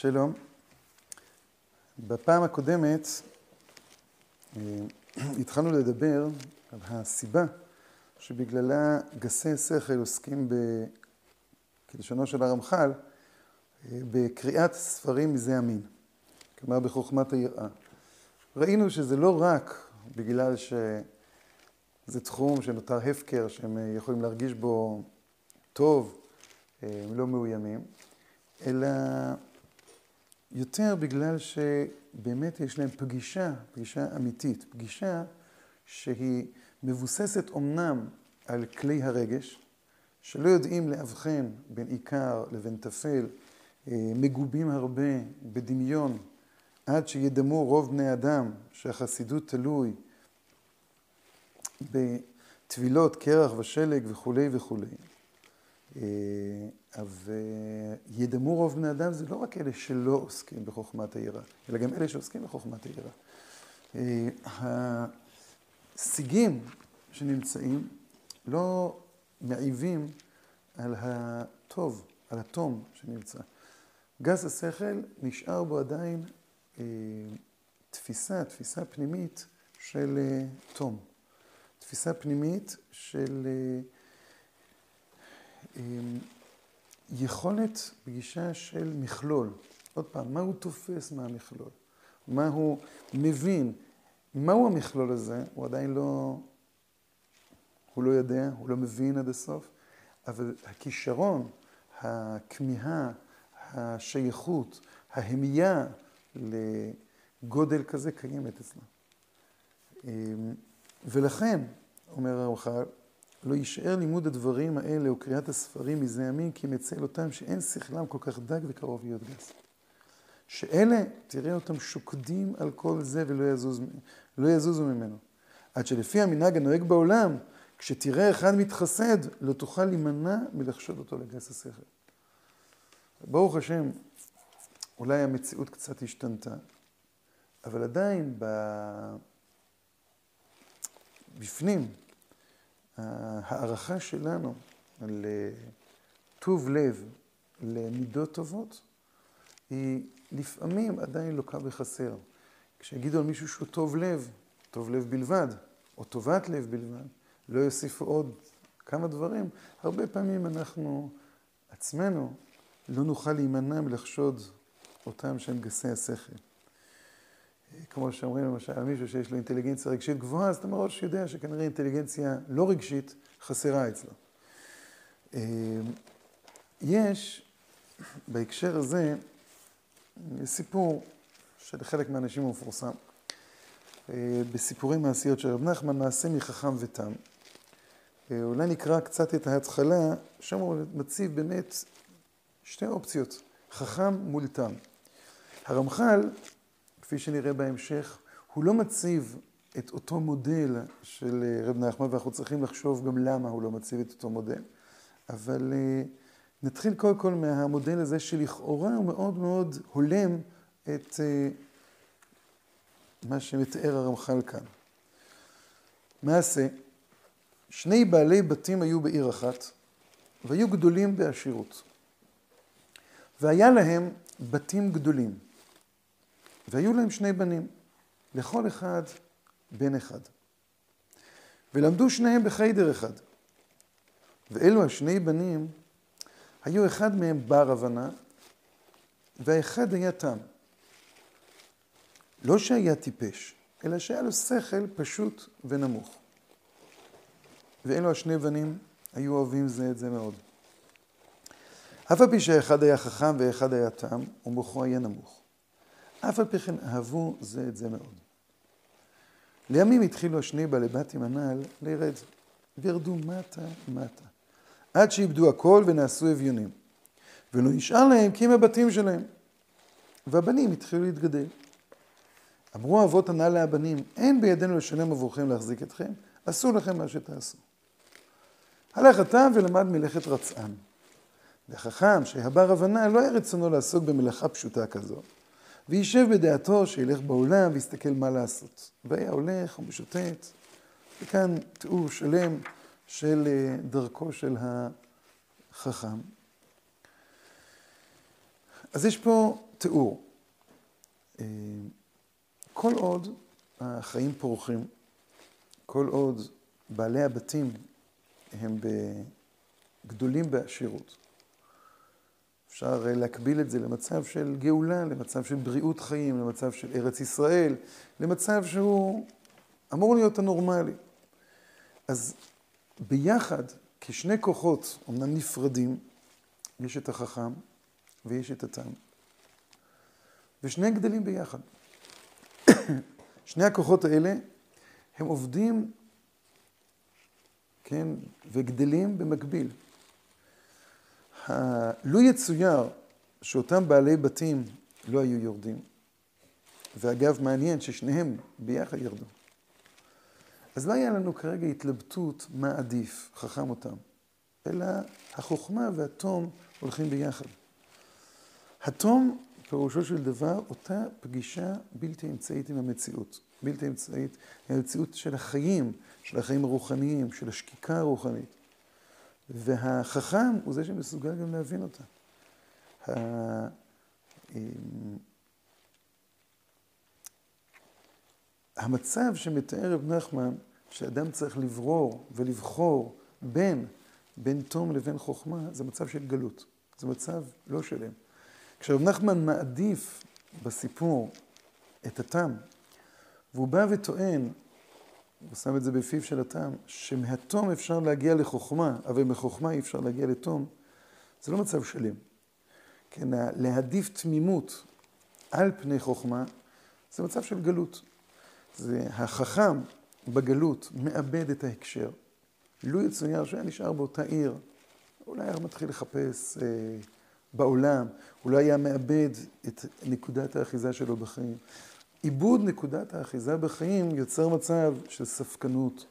שלום. בפעם הקודמת אה, התחלנו לדבר על הסיבה שבגללה גסי שכל עוסקים, ב, כלשונו של הרמח"ל, אה, בקריאת ספרים מזה המין, כלומר בחוכמת היראה. ראינו שזה לא רק בגלל שזה תחום שנותר הפקר, שהם אה, יכולים להרגיש בו טוב, הם לא מאוימים, אלא יותר בגלל שבאמת יש להם פגישה, פגישה אמיתית, פגישה שהיא מבוססת אומנם על כלי הרגש, שלא יודעים לאבחן בין עיקר לבין טפל, אה, מגובים הרבה בדמיון, עד שידמו רוב בני אדם שהחסידות תלוי בטבילות קרח ושלג וכולי וכולי. וידמו רוב בני אדם זה לא רק אלה שלא עוסקים בחוכמת היראה, אלא גם אלה שעוסקים בחוכמת היראה. השיגים שנמצאים לא מעיבים על הטוב, על התום שנמצא. גס השכל נשאר בו עדיין אה, תפיסה, תפיסה פנימית של אה, תום. תפיסה פנימית של אה, יכולת פגישה של מכלול. עוד פעם, מה הוא תופס מהמכלול? מה הוא מבין? מהו המכלול הזה? הוא עדיין לא... הוא לא יודע, הוא לא מבין עד הסוף, אבל הכישרון, הכמיהה, השייכות, ההמייה לגודל כזה קיימת אצלו. ולכן, אומר הרמח"ל, לא יישאר לימוד הדברים האלה או קריאת הספרים מזה ימים, כי מצל אותם שאין שכלם כל כך דק וקרוב להיות גס. שאלה, תראה אותם שוקדים על כל זה ולא יזוז, לא יזוזו ממנו. עד שלפי המנהג הנוהג בעולם, כשתראה אחד מתחסד, לא תוכל להימנע מלחשוד אותו לגס השכל. ברוך השם, אולי המציאות קצת השתנתה, אבל עדיין ב... בפנים, ההערכה שלנו לטוב לב, למידות טובות, היא לפעמים עדיין לוקה בחסר. כשיגידו על מישהו שהוא טוב לב, טוב לב בלבד, או טובת לב בלבד, לא יוסיפו עוד כמה דברים, הרבה פעמים אנחנו עצמנו לא נוכל להימנע מלחשוד אותם שהם גסי השכל. כמו שאומרים למשל על מישהו שיש לו אינטליגנציה רגשית גבוהה, אז אתה מראש יודע שכנראה אינטליגנציה לא רגשית חסרה אצלו. אה, יש בהקשר הזה סיפור שלחלק מהאנשים הוא מפורסם. אה, בסיפורים מעשיות של רב נחמן, מעשה מחכם ותם. אה, אולי נקרא קצת את ההתחלה, שם הוא מציב באמת שתי אופציות, חכם מול תם. הרמח"ל כפי שנראה בהמשך, הוא לא מציב את אותו מודל של אה, רב נחמן, ואנחנו צריכים לחשוב גם למה הוא לא מציב את אותו מודל. אבל אה, נתחיל קודם כל מהמודל הזה שלכאורה הוא מאוד מאוד הולם את אה, מה שמתאר הרמח"ל כאן. מעשה, שני בעלי בתים היו בעיר אחת, והיו גדולים בעשירות. והיה להם בתים גדולים. והיו להם שני בנים, לכל אחד בן אחד. ולמדו שניהם בחיידר אחד. ואלו השני בנים, היו אחד מהם בר הבנה, והאחד היה תם. לא שהיה טיפש, אלא שהיה לו שכל פשוט ונמוך. ואלו השני בנים היו אוהבים זה את זה מאוד. אף על פי שהאחד היה חכם ואחד היה תם, ומוחו היה נמוך. אף על פי כן אהבו זה את זה מאוד. לימים התחילו השני בעלי בתים הנ"ל לרד, וירדו מטה מטה, עד שאיבדו הכל ונעשו אביונים. ולא נשאר להם כי הם הבתים שלהם. והבנים התחילו להתגדל. אמרו אבות הנ"ל להבנים, אין בידינו לשלם עבורכם להחזיק אתכם, אסור לכם מה שתעשו. הלך אתה ולמד מלאכת רצען. וחכם שהבר הבנה לא היה רצונו לעסוק במלאכה פשוטה כזו, וישב בדעתו שילך בעולם ויסתכל מה לעשות. והיה הולך ומשוטט, וכאן תיאור שלם של אה, דרכו של החכם. אז יש פה תיאור. אה, כל עוד החיים פורחים, כל עוד בעלי הבתים הם גדולים בעשירות, אפשר להקביל את זה למצב של גאולה, למצב של בריאות חיים, למצב של ארץ ישראל, למצב שהוא אמור להיות הנורמלי. אז ביחד, כשני כוחות, אמנם נפרדים, יש את החכם ויש את התם. ושני גדלים ביחד. שני הכוחות האלה, הם עובדים, כן, וגדלים במקביל. לו יצויר שאותם בעלי בתים לא היו יורדים, ואגב, מעניין ששניהם ביחד ירדו, אז לא היה לנו כרגע התלבטות מה עדיף, חכם אותם, אלא החוכמה והתום הולכים ביחד. התום, פירושו של דבר, אותה פגישה בלתי אמצעית עם המציאות. בלתי אמצעית, המציאות של החיים, של החיים הרוחניים, של השקיקה הרוחנית. והחכם הוא זה שמסוגל גם להבין אותה. המצב שמתאר רב נחמן, שאדם צריך לברור ולבחור בין, בין תום לבין חוכמה, זה מצב של גלות. זה מצב לא שלם. כשרב נחמן מעדיף בסיפור את התם, והוא בא וטוען הוא שם את זה בפיו של הטעם, שמהתום אפשר להגיע לחוכמה, אבל מחוכמה אי אפשר להגיע לתום, זה לא מצב שלם. כן, להעדיף תמימות על פני חוכמה, זה מצב של גלות. זה החכם בגלות מאבד את ההקשר. לו יצויר שהיה נשאר באותה עיר, אולי היה מתחיל לחפש אה, בעולם, אולי היה מאבד את נקודת האחיזה שלו בחיים. עיבוד נקודת האחיזה בחיים יוצר מצב של ספקנות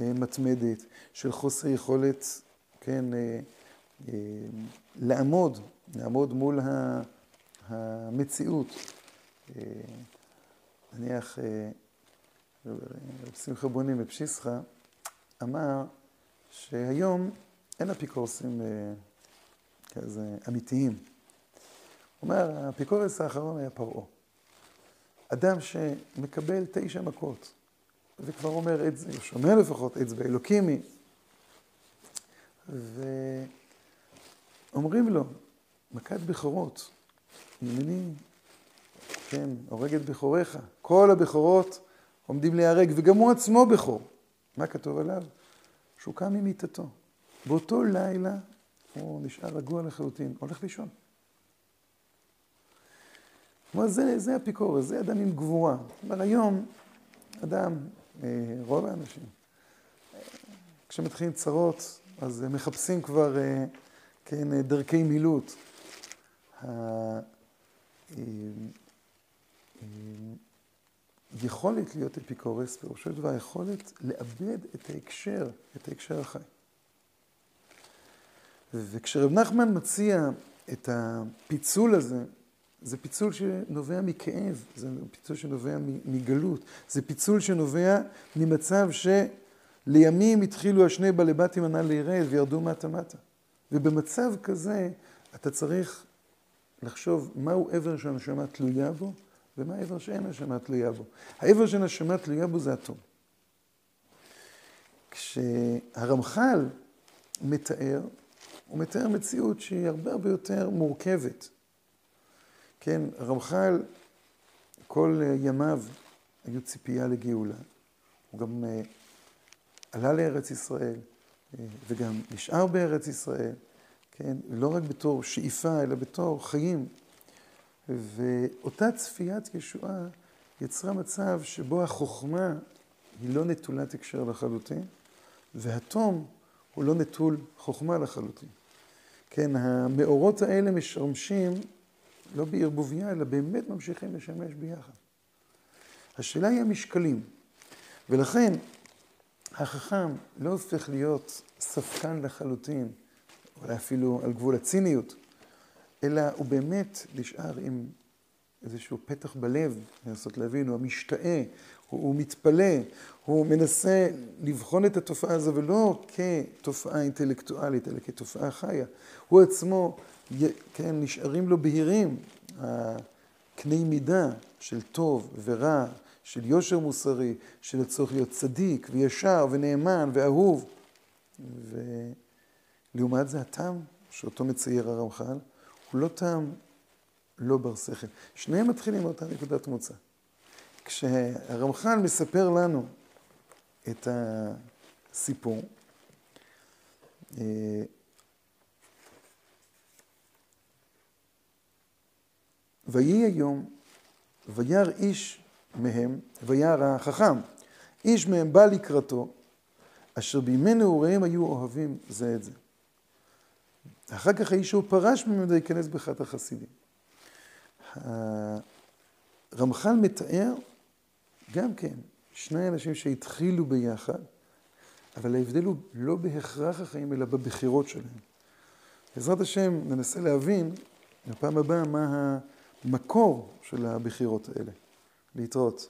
אה, מתמדת, של חוסר יכולת, כן, אה, אה, לעמוד, לעמוד מול המציאות. נניח, רב שמחה בונים בפשיסחה אמר שהיום אין אפיקורסים כזה אמיתיים. הוא אומר, האפיקורס האחרון היה פרעה. אדם שמקבל תשע מכות, וכבר אומר, שומע לפחות, אצבע אלוקימי, ואומרים לו, מכת בכורות, הנני, כן, הורג את בכוריך, כל הבכורות עומדים להיהרג, וגם הוא עצמו בכור. מה כתוב עליו? שהוא קם ממיטתו. באותו לילה הוא נשאר רגוע לחלוטין, הולך לישון. כלומר, זה, זה אפיקורס, זה אדם עם גבורה. אבל היום, אדם, אה, רוב האנשים, כשמתחילים צרות, אז מחפשים כבר, אה, כן, דרכי מילוט. היכולת אה, להיות אפיקורס, פירושו של דבר, היכולת לאבד את ההקשר, את ההקשר החי. וכשרב נחמן מציע את הפיצול הזה, זה פיצול שנובע מכאב, זה פיצול שנובע מגלות, זה פיצול שנובע ממצב שלימים התחילו השני בעלי בתים הנ"ל לירד וירדו מטה מטה. ובמצב כזה אתה צריך לחשוב מהו עבר שהנשמה תלויה בו ומה העבר שאין הנשמה תלויה בו. העבר שהנשמה תלויה בו זה התום. כשהרמח"ל מתאר, הוא מתאר מציאות שהיא הרבה הרבה יותר מורכבת. כן, רמח"ל, כל ימיו היו ציפייה לגאולה. הוא גם uh, עלה לארץ ישראל uh, וגם נשאר בארץ ישראל, כן, לא רק בתור שאיפה, אלא בתור חיים. ואותה צפיית ישועה יצרה מצב שבו החוכמה היא לא נטולת הקשר לחלוטין, והתום הוא לא נטול חוכמה לחלוטין. כן, המאורות האלה משמשים לא בערבוביה, אלא באמת ממשיכים לשמש ביחד. השאלה היא המשקלים, ולכן החכם לא הופך להיות ספקן לחלוטין, אולי אפילו על גבול הציניות, אלא הוא באמת נשאר עם איזשהו פתח בלב, לנסות להבין, הוא המשתאה, הוא, הוא מתפלא, הוא מנסה לבחון את התופעה הזו ולא כתופעה אינטלקטואלית, אלא כתופעה חיה. הוא עצמו כן, נשארים לו בהירים קנה מידה של טוב ורע, של יושר מוסרי, של הצורך להיות צדיק וישר ונאמן ואהוב. ולעומת זה הטעם שאותו מצייר הרמח"ל, הוא לא טעם לא בר שכל. שניהם מתחילים מאותה נקודת מוצא. כשהרמח"ל מספר לנו את הסיפור, ויהי היום, וירא איש מהם, וירא החכם. איש מהם בא לקראתו, אשר בימי נעוריהם היו אוהבים זה את זה. אחר כך האיש הוא פרש ממנו להיכנס באחד החסידים. הרמח"ל מתאר גם כן שני אנשים שהתחילו ביחד, אבל ההבדל הוא לא בהכרח החיים, אלא בבחירות שלהם. בעזרת השם ננסה להבין בפעם הבאה מה המקור של הבחירות האלה. להתראות.